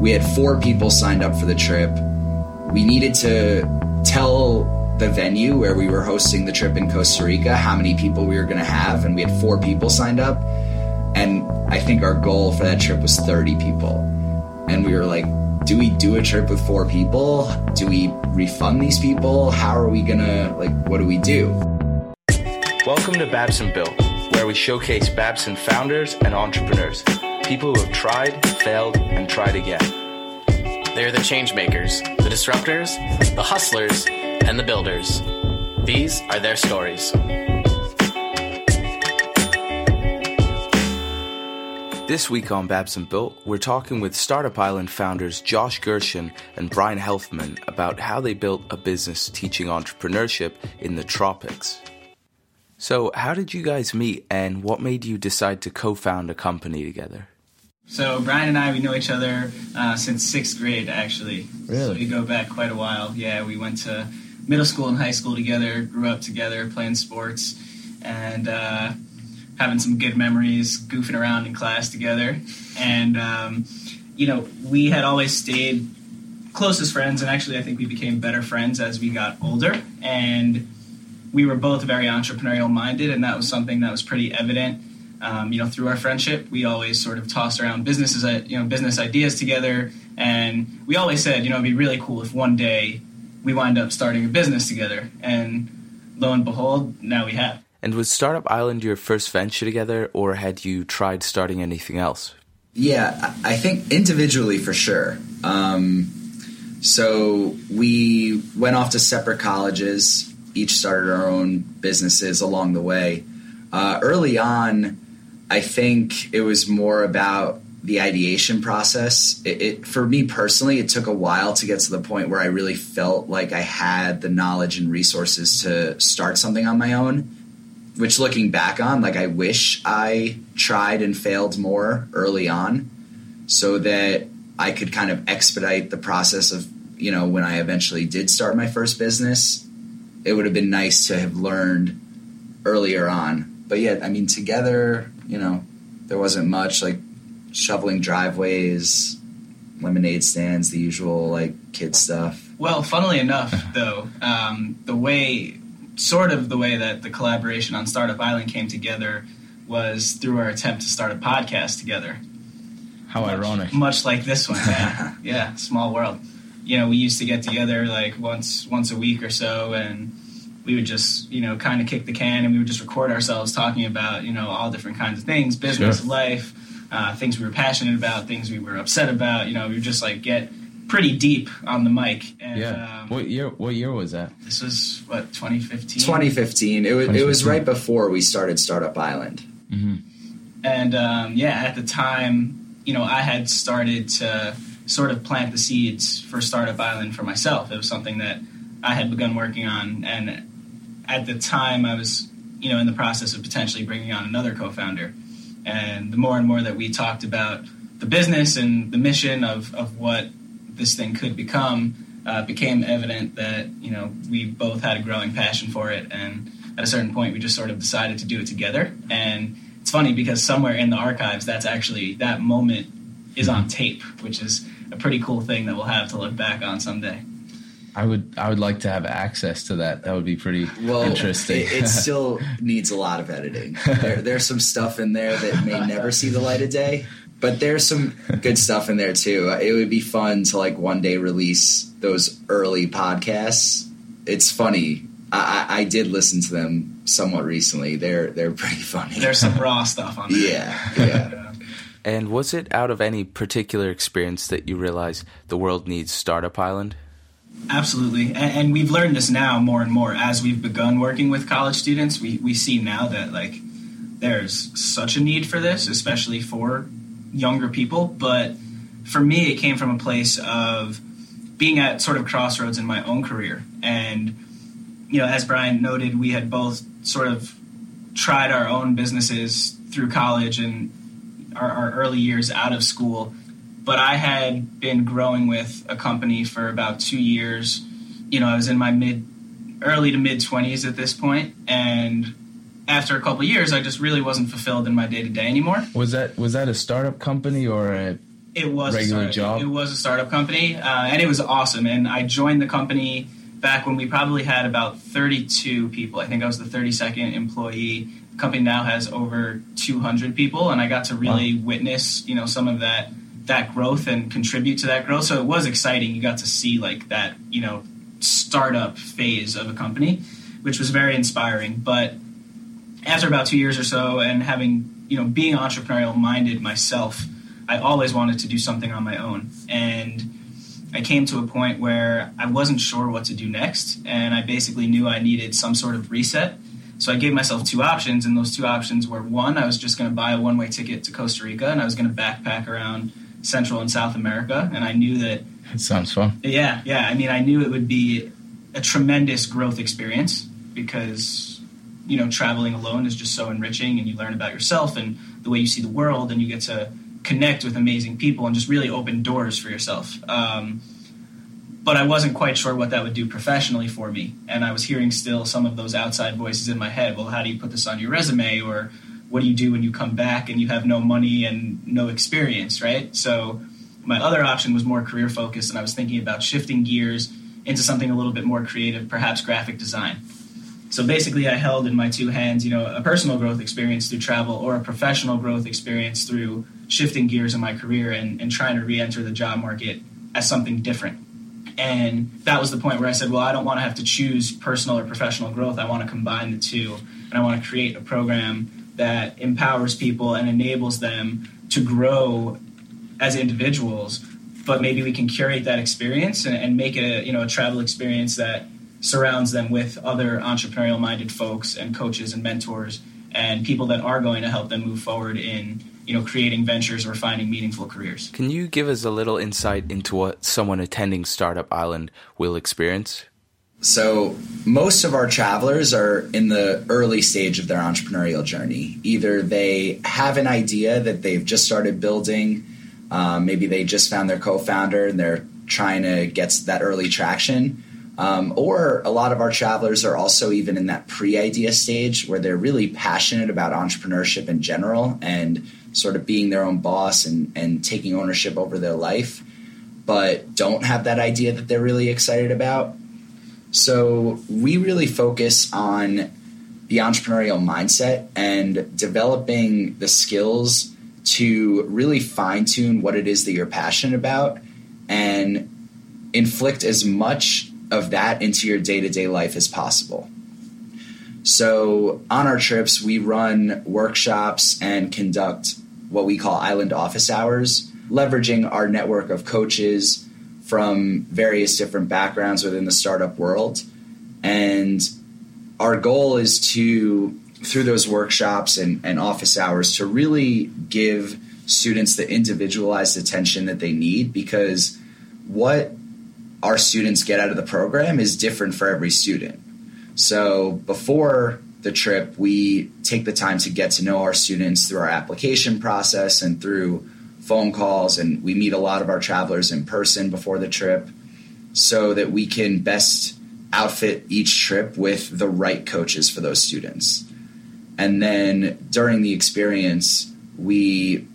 we had four people signed up for the trip. We needed to tell the venue where we were hosting the trip in Costa Rica how many people we were going to have, and we had four people signed up. And I think our goal for that trip was 30 people. And we were like, do we do a trip with four people? Do we refund these people? How are we gonna, like, what do we do? Welcome to Babson Built, where we showcase Babson founders and entrepreneurs, people who have tried, failed, and tried again. They're the change makers, the disruptors, the hustlers, and the builders. These are their stories. This week on Babson Built, we're talking with Startup Island founders Josh Gershon and Brian Helfman about how they built a business teaching entrepreneurship in the tropics. So, how did you guys meet and what made you decide to co found a company together? So Brian and I, we know each other uh, since sixth grade, actually. Really? So we go back quite a while. Yeah, we went to middle school and high school together, grew up together, playing sports, and uh, having some good memories, goofing around in class together. And, um, you know, we had always stayed closest friends, and actually, I think we became better friends as we got older. And we were both very entrepreneurial minded, and that was something that was pretty evident. Um, you know, through our friendship, we always sort of tossed around businesses, uh, you know, business ideas together, and we always said, you know, it'd be really cool if one day we wind up starting a business together. And lo and behold, now we have. And was Startup Island your first venture together, or had you tried starting anything else? Yeah, I think individually for sure. Um, so we went off to separate colleges, each started our own businesses along the way. Uh, early on, I think it was more about the ideation process. It, it, for me personally, it took a while to get to the point where I really felt like I had the knowledge and resources to start something on my own. Which, looking back on, like I wish I tried and failed more early on, so that I could kind of expedite the process of you know when I eventually did start my first business. It would have been nice to have learned earlier on. But yet, I mean, together, you know, there wasn't much like shoveling driveways, lemonade stands, the usual like kid stuff. Well, funnily enough, though, um, the way, sort of the way that the collaboration on Startup Island came together was through our attempt to start a podcast together. How much, ironic. Much like this one, yeah. yeah, small world. You know, we used to get together like once once a week or so, and we would just you know kind of kick the can, and we would just record ourselves talking about you know all different kinds of things, business, Sure. life, uh, things we were passionate about, things we were upset about. You know, we would just like get pretty deep on the mic. And, Yeah. Um, what year? What year was that? this was what 2015. 2015. It was it was right before we started Startup Island. And um, yeah, at the time, you know, I had started to sort of plant the seeds for Startup Island for myself. It was something that I had begun working on, and at the time, I was, you know, in the process of potentially bringing on another co-founder. And the more and more that we talked about the business and the mission of, of what this thing could become, uh, became evident that you know we both had a growing passion for it, and at a certain point, we just sort of decided to do it together. And it's funny because somewhere in the archives, that's actually that moment is on tape, which is a pretty cool thing that we'll have to look back on someday. I would. I would like to have access to that. That would be pretty Well, interesting. It, it still needs a lot of editing. There, there's some stuff in there that may never see the light of day, but there's some good stuff in there too. It would be fun to like one day release those early podcasts. It's funny. I, I I did listen to them somewhat recently. They're they're pretty funny. There's some raw stuff on there. yeah, yeah. And was it out of any particular experience that you realized the world needs Startup Island? Absolutely, and, we've learned this now more and more as we've begun working with college students. We we see now that like there's such a need for this, especially for younger people. But for me, it came from a place of being at sort of crossroads in my own career, and you know, as Brian noted, we had both sort of tried our own businesses through college and our, our early years out of school but I had been growing with a company for about two years. You know, I was in my mid, early to mid twenties at this point, and after a couple of years, I just really wasn't fulfilled in my day to day anymore. was that was that a startup company or a It was regular a job? It was a startup company, uh, and it was awesome. And I joined the company back when we probably had about 32 people. I think I was the 32nd employee. The company now has over 200 people, and I got to really witness, you know, some of that that growth and contribute to that growth. So it was exciting. You got to see like that, you know, startup phase of a company, which was very inspiring. But after about two years or so, and having you know being entrepreneurial minded myself, I always wanted to do something on my own, and I came to a point where I wasn't sure what to do next, and I basically knew I needed some sort of reset. So I gave myself two options, and those two options were one, I was just going to buy a one way ticket to Costa Rica, and I was going to backpack around Central and South America, and I knew that It sounds fun. yeah, yeah. I mean, I knew it would be a tremendous growth experience because you know traveling alone is just so enriching, and you learn about yourself and the way you see the world, and you get to connect with amazing people and just really open doors for yourself. Um, but I wasn't quite sure what that would do professionally for me, and I was hearing still some of those outside voices in my head. Well, how do you put this on your resume, or what do you do when you come back and you have no money and no experience, right? So my other option was more career focused, and I was thinking about shifting gears into something a little bit more creative, perhaps graphic design. So basically, I held in my two hands, you know, a personal growth experience through travel or a professional growth experience through shifting gears in my career and, and trying to re-enter the job market as something different. And that was the point where I said, well, I don't want to have to choose personal or professional growth. I want to combine the two, and I want to create a program that empowers people and enables them to grow as individuals. But maybe we can curate that experience and, and make it a you know a travel experience that surrounds them with other entrepreneurial minded folks and coaches and mentors and people that are going to help them move forward in you know creating ventures or finding meaningful careers. Can you give us a little insight into what someone attending Startup Island will experience? So, most of our travelers are in the early stage of their entrepreneurial journey. Either they have an idea that they've just started building, um, maybe they just found their co founder and they're trying to get that early traction. Um, or a lot of our travelers are also even in that pre idea stage where they're really passionate about entrepreneurship in general and sort of being their own boss and, and taking ownership over their life, but don't have that idea that they're really excited about. So we really focus on the entrepreneurial mindset and developing the skills to really fine tune what it is that you're passionate about and inflict as much of that into your day to day life as possible. So on our trips, we run workshops and conduct what we call island office hours, leveraging our network of coaches from various different backgrounds within the startup world. And our goal is to, through those workshops and, and office hours, to really give students the individualized attention that they need because what our students get out of the program is different for every student. So before the trip, we take the time to get to know our students through our application process and through phone calls, and we meet a lot of our travelers in person before the trip so that we can best outfit each trip with the right coaches for those students. And then during the experience, we,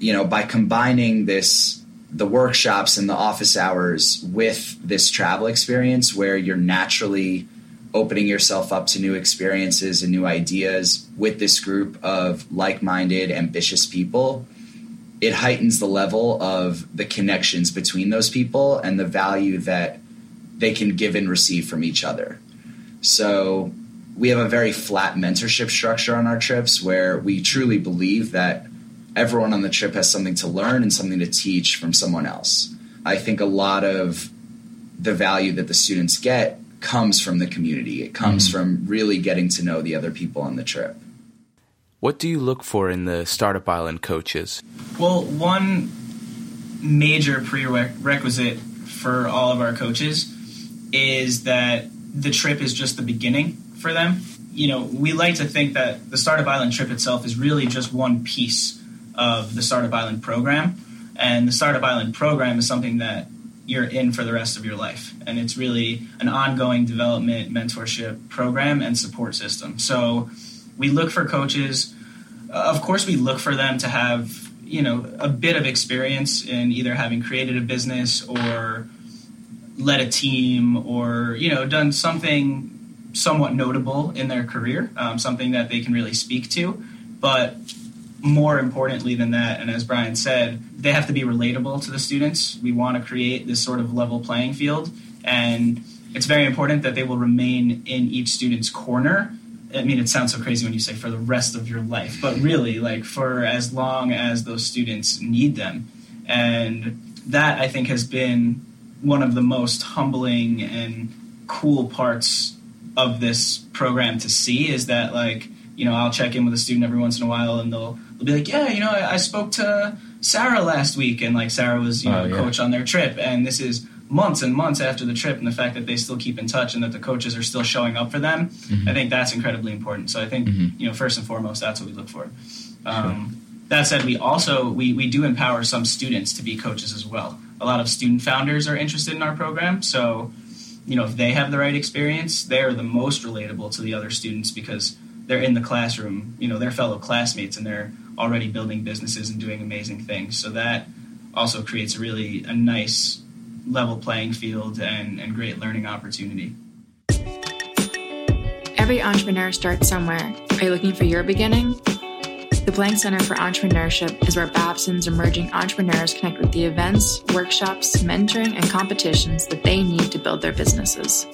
you know, by combining this the workshops and the office hours with this travel experience where you're naturally opening yourself up to new experiences and new ideas with this group of like-minded ambitious people it heightens the level of the connections between those people and the value that they can give and receive from each other so we have a very flat mentorship structure on our trips where we truly believe that everyone on the trip has something to learn and something to teach from someone else. I think a lot of the value that the students get comes from the community. It comes mm-hmm. from really getting to know the other people on the trip. What do you look for in the Startup Island coaches? Well, one major prerequisite for all of our coaches is that the trip is just the beginning for them. You know, we like to think that the Startup Island trip itself is really just one piece of the Startup Island program. And the Startup Island program is something that you're in for the rest of your life. And it's really an ongoing development, mentorship program, and support system. So we look for coaches. Of course, we look for them to have you know a bit of experience in either having created a business or led a team or you know done something somewhat notable in their career, um, something that they can really speak to. But more importantly than that, and as Brian said, they have to be relatable to the students. We want to create this sort of level playing field, and it's very important that they will remain in each student's corner. I mean, it sounds so crazy when you say for the rest of your life, but really, like for as long as those students need them. And that I think has been one of the most humbling and cool parts of this program to see is that like you know I'll check in with a student every once in a while and they'll they'll be like yeah you know I, I spoke to Sarah last week and like Sarah was you oh, know Oh, the yeah. coach on their trip and this is months and months after the trip and the fact that they still keep in touch and that the coaches are still showing up for them I think that's incredibly important. So I think you know first and foremost that's what we look for. Um, that said we also we, we do empower some students to be coaches as well. A lot of student founders are interested in our program. So you know if they have the right experience they're the most relatable to the other students because they're in the classroom. You know they're fellow classmates and they're already building businesses and doing amazing things. So that also creates really a nice level playing field and, and great learning opportunity Every entrepreneur starts somewhere. Are you looking for your beginning? The Blank Center for Entrepreneurship is where Babson's emerging entrepreneurs connect with the events, workshops, mentoring, and competitions that they need to build their businesses.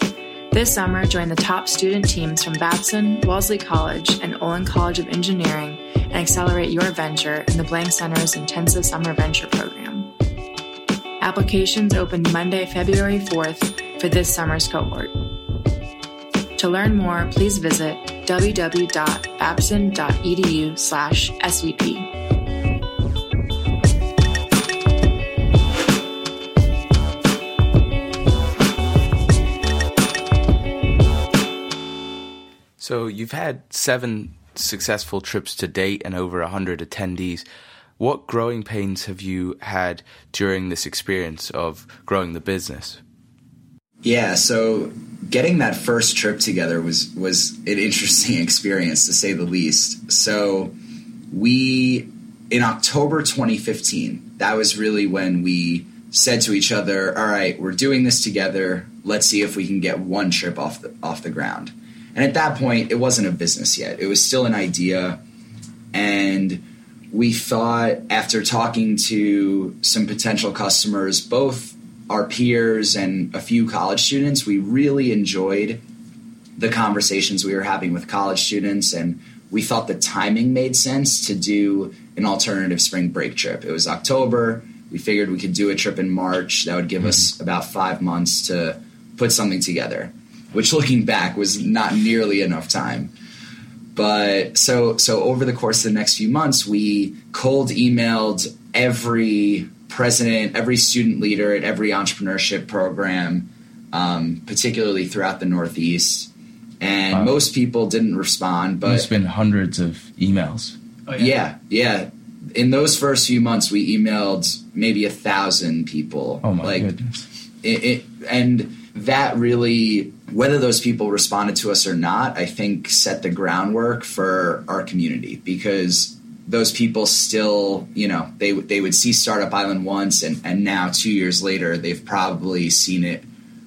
This summer, join the top student teams from Babson, Wellesley College, and Olin College of Engineering and accelerate your venture in the Blank Center's intensive summer venture program. Applications open Monday, February 4th for this summer's cohort. To learn more, please visit www.babson.edu slash SVP. So you've had seven successful trips to date and over 100 attendees. What growing pains have you had during this experience of growing the business? Yeah, so getting that first trip together was was an interesting experience to say the least. So we in October 2015, that was really when we said to each other, "All right, we're doing this together. Let's see if we can get one trip off the off the ground." And at that point, it wasn't a business yet. It was still an idea and we thought after talking to some potential customers, both our peers and a few college students, we really enjoyed the conversations we were having with college students and we thought the timing made sense to do an alternative spring break trip. It was October. We figured we could do a trip in March. That would give us mm-hmm. about five months to put something together, which looking back was not nearly enough time but so so over the course of the next few months we cold emailed every president every student leader at every entrepreneurship program um, particularly throughout the northeast and Wow. most people didn't respond but There's been hundreds of emails. oh, yeah yeah in those first few months we emailed maybe a thousand people Oh my like goodness. it, it, and that really whether those people responded to us or not i think set the groundwork for our community because those people still you know they they would see startup island once and and now 2 years later they've probably seen it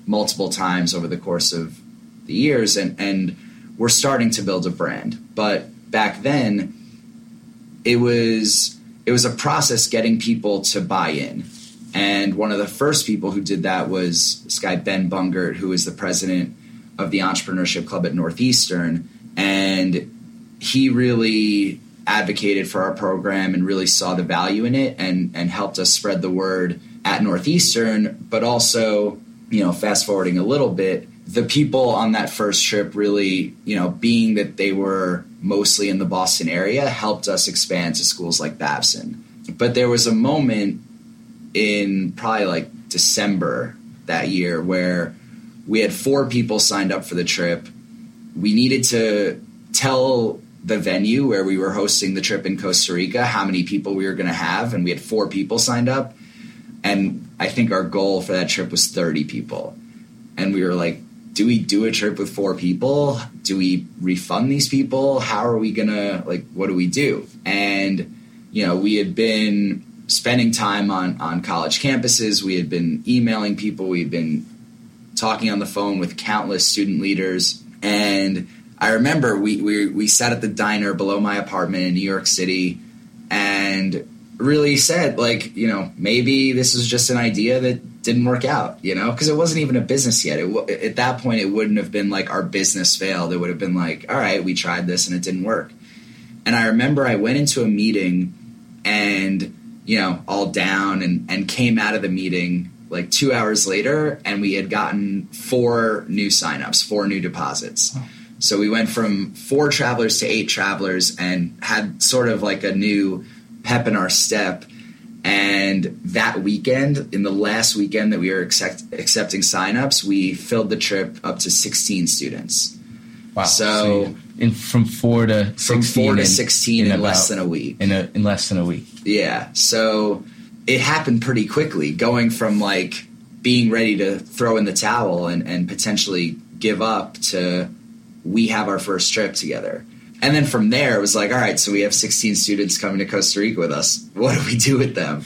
multiple times over the course of the years and and we're starting to build a brand. But back then it was it was a process getting people to buy in and one of the first people who did that was this guy Ben Bungert, who is the president of the Entrepreneurship Club at Northeastern, and he really advocated for our program and really saw the value in it and and helped us spread the word at Northeastern, but also, you know, fast forwarding a little bit, the people on that first trip really, you know, being that they were mostly in the Boston area, helped us expand to schools like Babson. But there was a moment in probably like December that year where we had four people signed up for the trip. We needed to tell the venue where we were hosting the trip in Costa Rica how many people we were going to have, and we had four people signed up. And I think our goal for that trip was 30 people. And we were like, do we do a trip with four people? Do we refund these people? How are we going to, like, what do we do? And you know, we had been spending time on on college campuses. We had been emailing people. We had been talking on the phone with countless student leaders. And I remember we we, we sat at the diner below my apartment in New York City, and really said like you know maybe this was just an idea that didn't work out you know because it wasn't even a business yet it, at that point it wouldn't have been like our business failed it would have been like all right we tried this and it didn't work and i remember i went into a meeting and you know all down and and came out of the meeting like two hours later and we had gotten four new signups four new deposits so we went from four travelers to eight travelers and had sort of like a new pep in our step. And that weekend, in the last weekend that we were accept, accepting signups, we filled the trip up to 16 students. Wow. So, you- in from four to from 16 four to in- 16 in, less about- than a week. In, a, in less than a week. Yeah. So it happened pretty quickly, going from like being ready to throw in the towel and, and potentially give up to we have our first trip together. And then from there, it was like, all right, so we have 16 students coming to Costa Rica with us. What do we do with them?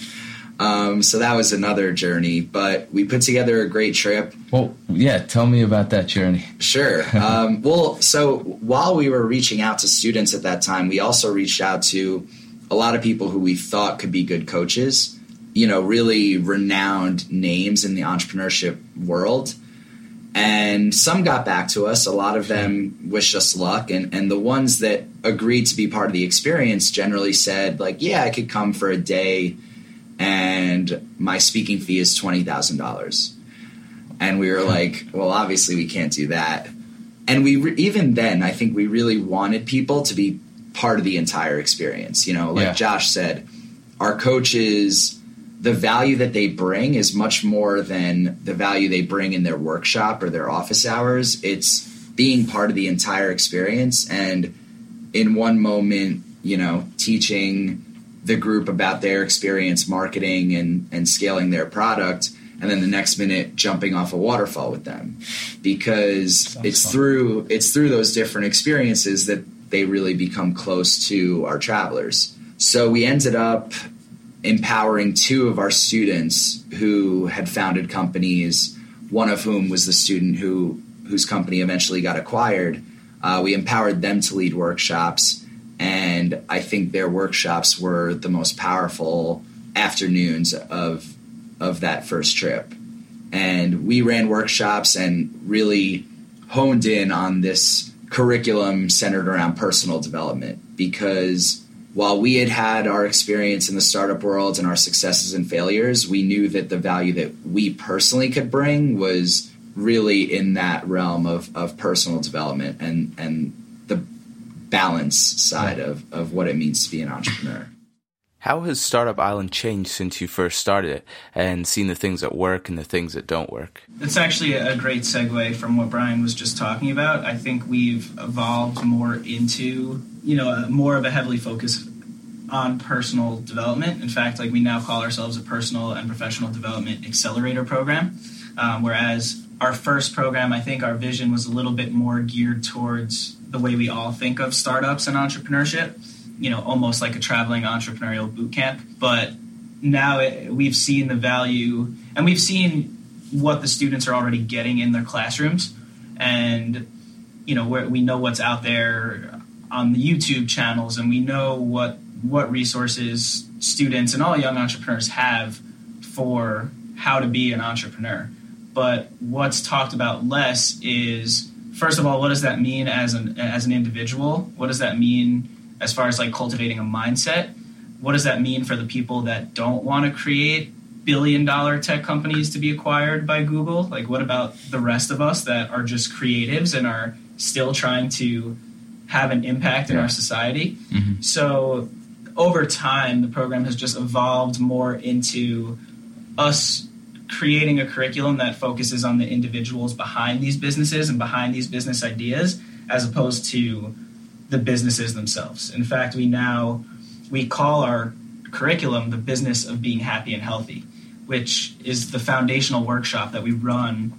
Um, so that was another journey, but we put together a great trip. Well, yeah. Tell me about that journey. Sure. Um, well, so while we were reaching out to students at that time, we also reached out to a lot of people who we thought could be good coaches, you know, really renowned names in the entrepreneurship world. And some got back to us. A lot of them wished us luck. And, and the ones that agreed to be part of the experience generally said, like, yeah, I could come for a day and my speaking fee is $20,000 and we were hmm. like, well, obviously we can't do that. And we re- even then, I think we really wanted people to be part of the entire experience. You know, like Yeah. Josh said, our coaches, the value that they bring is much more than the value they bring in their workshop or their office hours. It's being part of the entire experience and in one moment, you know, teaching the group about their experience marketing and, and scaling their product and then the next minute jumping off a waterfall with them. Because it's fun. through it's through those different experiences that they really become close to our travelers. So we ended up empowering two of our students who had founded companies one of whom was the student who whose company eventually got acquired. Uh, we empowered them to lead workshops and i think their workshops were the most powerful afternoons of of that first trip. And we ran workshops and really honed in on this curriculum centered around personal development. Because while we had had our experience in the startup world and our successes and failures, we knew that the value that we personally could bring was really in that realm of, of personal development and, and balance side of, of what it means to be an entrepreneur. How has Startup Island changed since you first started it and seen the things that work and the things that don't work? It's actually a great segue from what Brian was just talking about. I think we've evolved more into, you know, a, more of a heavily focus on personal development. In fact, like we now call ourselves a personal and professional development accelerator program. Um, whereas our first program, I think our vision was a little bit more geared towards the way we all think of startups and entrepreneurship. You know, almost like a traveling entrepreneurial boot camp. But now it, we've seen the value, and we've seen what the students are already getting in their classrooms, and you know, we know what's out there on the YouTube channels, and we know what what resources students and all young entrepreneurs have for how to be an entrepreneur. But what's talked about less is first of all, what does that mean as an as an individual? What does that mean as far as like cultivating a mindset? What does that mean for the people that don't want to create billion dollar tech companies to be acquired by Google? Like what about the rest of us that are just creatives and are still trying to have an impact in Yeah. our society? Mm-hmm. So over time, the program has just evolved more into us creating a curriculum that focuses on the individuals behind these businesses and behind these business ideas as opposed to the businesses themselves. In fact, we now we call our curriculum the business of being happy and healthy, which is the foundational workshop that we run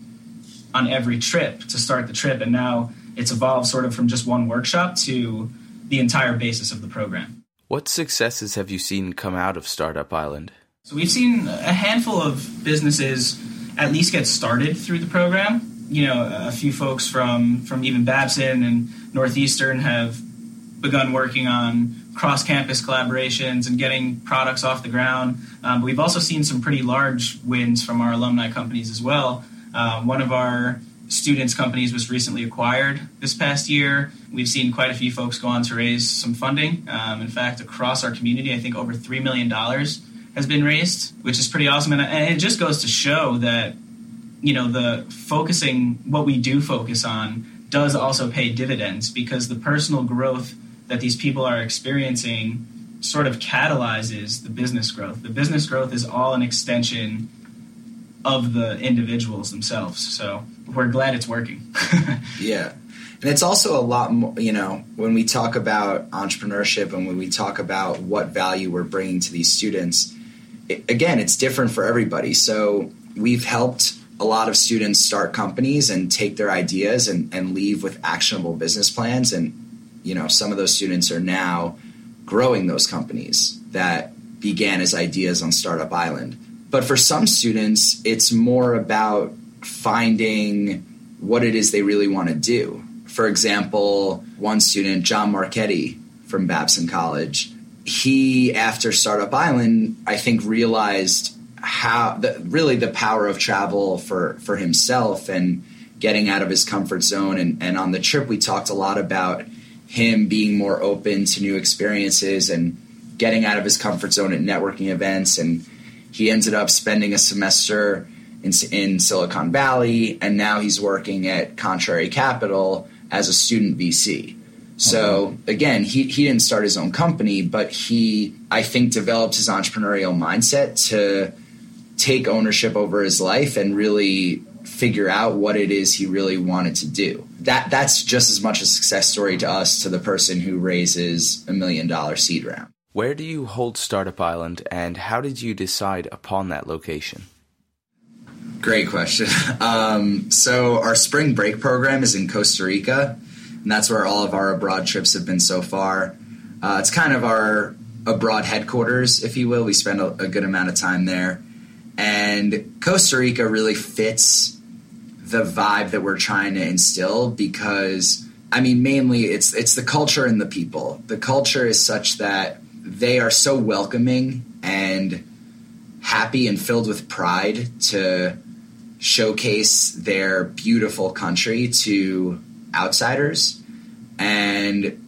on every trip to start the trip and now it's evolved sort of from just one workshop to the entire basis of the program. What successes have you seen come out of Startup Island? So we've seen a handful of businesses at least get started through the program. You know, a few folks from from even Babson and Northeastern have begun working on cross campus collaborations and getting products off the ground. Um, but we've also seen some pretty large wins from our alumni companies as well. Um, one of our students' companies was recently acquired this past year. We've seen quite a few folks go on to raise some funding. Um, in fact, across our community, I think over $3 million has been raised, which is pretty awesome. And, and it just goes to show that, you know, the focusing, what we do focus on, does also pay dividends because the personal growth that these people are experiencing sort of catalyzes the business growth. The business growth is all an extension of the individuals themselves. So we're glad it's working. yeah. And it's also a lot more, you know, when we talk about entrepreneurship and when we talk about what value we're bringing to these students, it, again, it's different for everybody. So we've helped a lot of students start companies and take their ideas and, and leave with actionable business plans. And, you know, some of those students are now growing those companies that began as ideas on Startup Island. But for some students, it's more about finding what it is they really want to do. For example, one student, John Marchetti from Babson College, he, after Startup Island, I think realized how the, really the power of travel for, for himself and getting out of his comfort zone. And, and on the trip, we talked a lot about him being more open to new experiences and getting out of his comfort zone at networking events. And he ended up spending a semester in, in Silicon Valley, and now he's working at Contrary Capital as a student VC. So again, he, he didn't start his own company, but he, I think, developed his entrepreneurial mindset to take ownership over his life and really figure out what it is he really wanted to do. That that's just as much a success story to us to the person who raises a million dollar seed round. Where do you hold Startup Island and how did you decide upon that location? Great question. Um, so our spring break program is in Costa Rica, and that's where all of our abroad trips have been so far. Uh, it's kind of our abroad headquarters, if you will. We spend a, a good amount of time there, and Costa Rica really fits the vibe that we're trying to instill because I mean mainly it's it's the culture and the people. The culture is such that they are so welcoming and happy and filled with pride to showcase their beautiful country to outsiders. And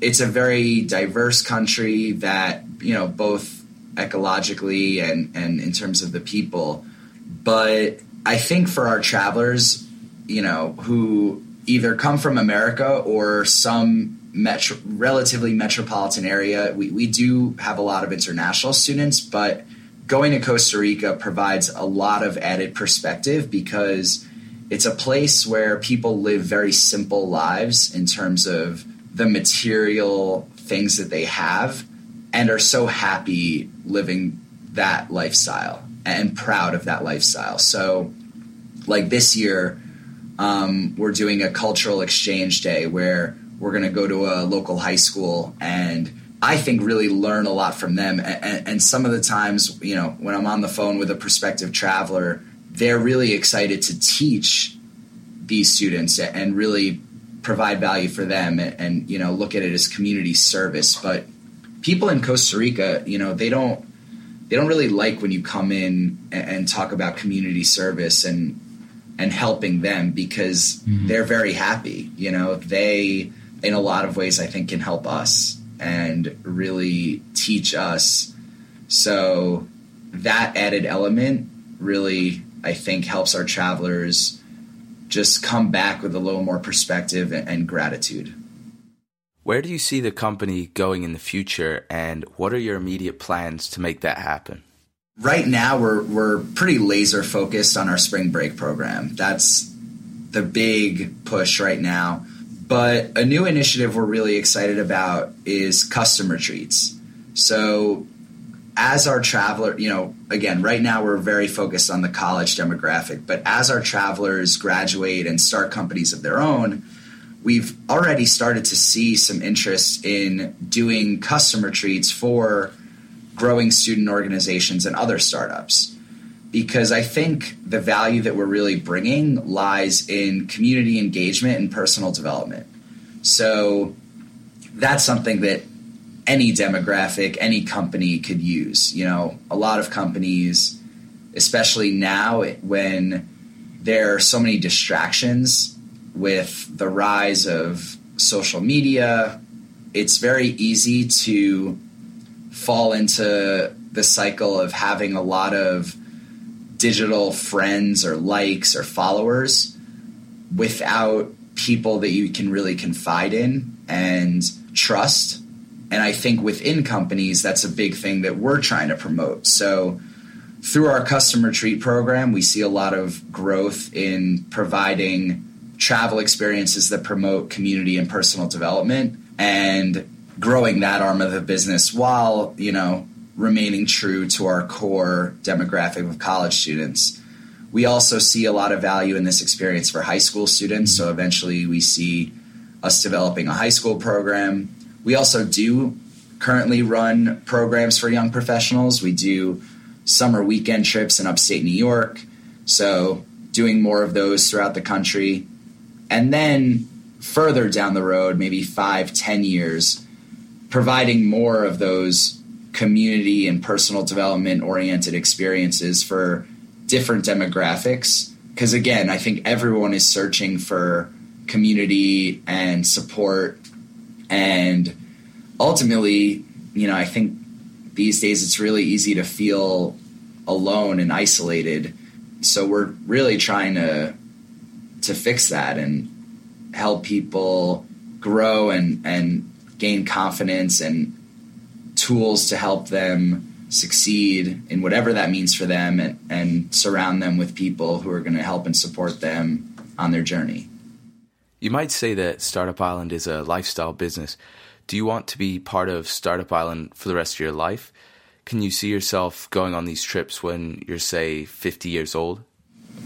it's a very diverse country that, you know, both ecologically and, and in terms of the people. But I think for our travelers, you know, who either come from America or some metro, relatively metropolitan area, we, we do have a lot of international students, but going to Costa Rica provides a lot of added perspective because it's a place where people live very simple lives in terms of the material things that they have and are so happy living that lifestyle and proud of that lifestyle. So, like this year, um, we're doing a cultural exchange day where we're going to go to a local high school and I think really learn a lot from them. And, and, some of the times, you know, when I'm on the phone with a prospective traveler, they're really excited to teach these students and really provide value for them and, and you know look at it as community service. But people in Costa Rica, you know, they don't they don't really like when you come in and, and talk about community service and and helping them because mm-hmm. they're very happy. You know, they in a lot of ways I think can help us and really teach us. So that added element really, I think, helps our travelers just come back with a little more perspective and gratitude. Where do you see the company going in the future, and what are your immediate plans to make that happen? Right now, we're we're pretty laser focused on our spring break program. That's the big push right now. But a new initiative we're really excited about is custom retreats. So, as our traveler, you know, again, right now we're very focused on the college demographic, but as our travelers graduate and start companies of their own, we've already started to see some interest in doing custom retreats for growing student organizations and other startups. Because I think the value that we're really bringing lies in community engagement and personal development. So that's something that any demographic, any company could use. You know, a lot of companies, especially now when there are so many distractions with the rise of social media, it's very easy to fall into the cycle of having a lot of digital friends or likes or followers without people that you can really confide in and trust. And I think within companies, that's a big thing that we're trying to promote. So, through our custom retreat program, we see a lot of growth in providing travel experiences that promote community and personal development and growing that arm of the business while, you know, remaining true to our core demographic of college students. We also see a lot of value in this experience for high school students. So eventually we see us developing a high school program. We also do currently run programs for young professionals. We do summer weekend trips in upstate New York. So doing more of those throughout the country. And then further down the road, maybe five, ten years, providing more of those community and personal development oriented experiences for different demographics. Because again, I think everyone is searching for community and support. And ultimately, you know, I think these days it's really easy to feel alone and isolated. So we're really trying to to fix that and help people grow and and gain confidence and tools to help them succeed in whatever that means for them and, and surround them with people who are going to help and support them on their journey. You might say that Startup Island is a lifestyle business. Do you want to be part of Startup Island for the rest of your life? Can you see yourself going on these trips when you're, say, 50 years old?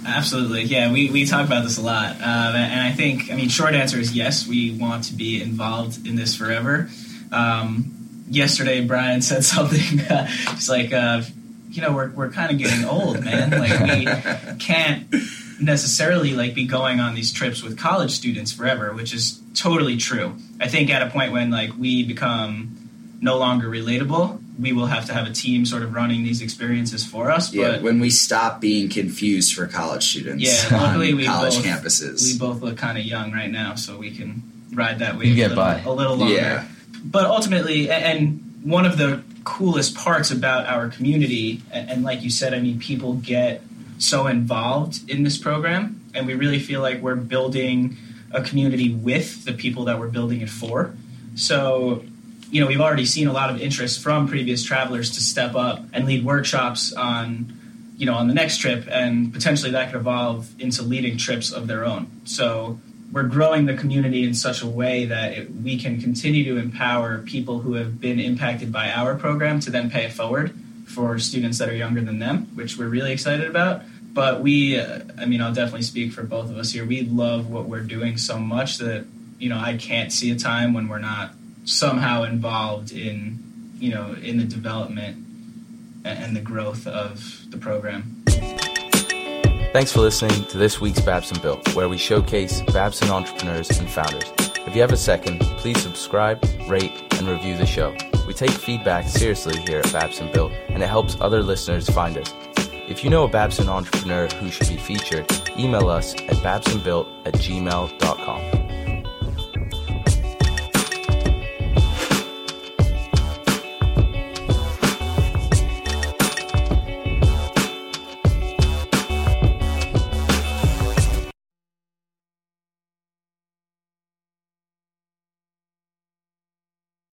Absolutely, yeah. We, we talk about this a lot, uh, and I think I mean short answer is yes. We want to be involved in this forever. Um, yesterday, Brian said something. Uh, it's like, uh, you know, we're we're kind of getting old, man. Like we can't necessarily like be going on these trips with college students forever, which is totally true. I think at a point when like we become no longer relatable, we will have to have a team sort of running these experiences for us. Yeah, but when we stop being confused for college students yeah, luckily on we college both, campuses. We both look kind of young right now, so we can ride that wave You a, get little, by. a little longer. Yeah. But ultimately, and one of the coolest parts about our community, and, and like you said, I mean, people get so involved in this program, and we really feel like we're building a community with the people that we're building it for. So, you know, we've already seen a lot of interest from previous travelers to step up and lead workshops on, you know, on the next trip, and potentially that could evolve into leading trips of their own. So, we're growing the community in such a way that it, we can continue to empower people who have been impacted by our program to then pay it forward for students that are younger than them, which we're really excited about. But we, uh, I mean, I'll definitely speak for both of us here. We love what we're doing so much that, you know, I can't see a time when we're not somehow involved in, you know, in the development and the growth of the program. Thanks for listening to this week's Babson Built, where we showcase Babson entrepreneurs and founders. If you have a second, please subscribe, rate, and review the show. We take feedback seriously here at Babson Built, and it helps other listeners find us. If you know a Babson entrepreneur who should be featured, email us at babsonbuilt at gmail.com.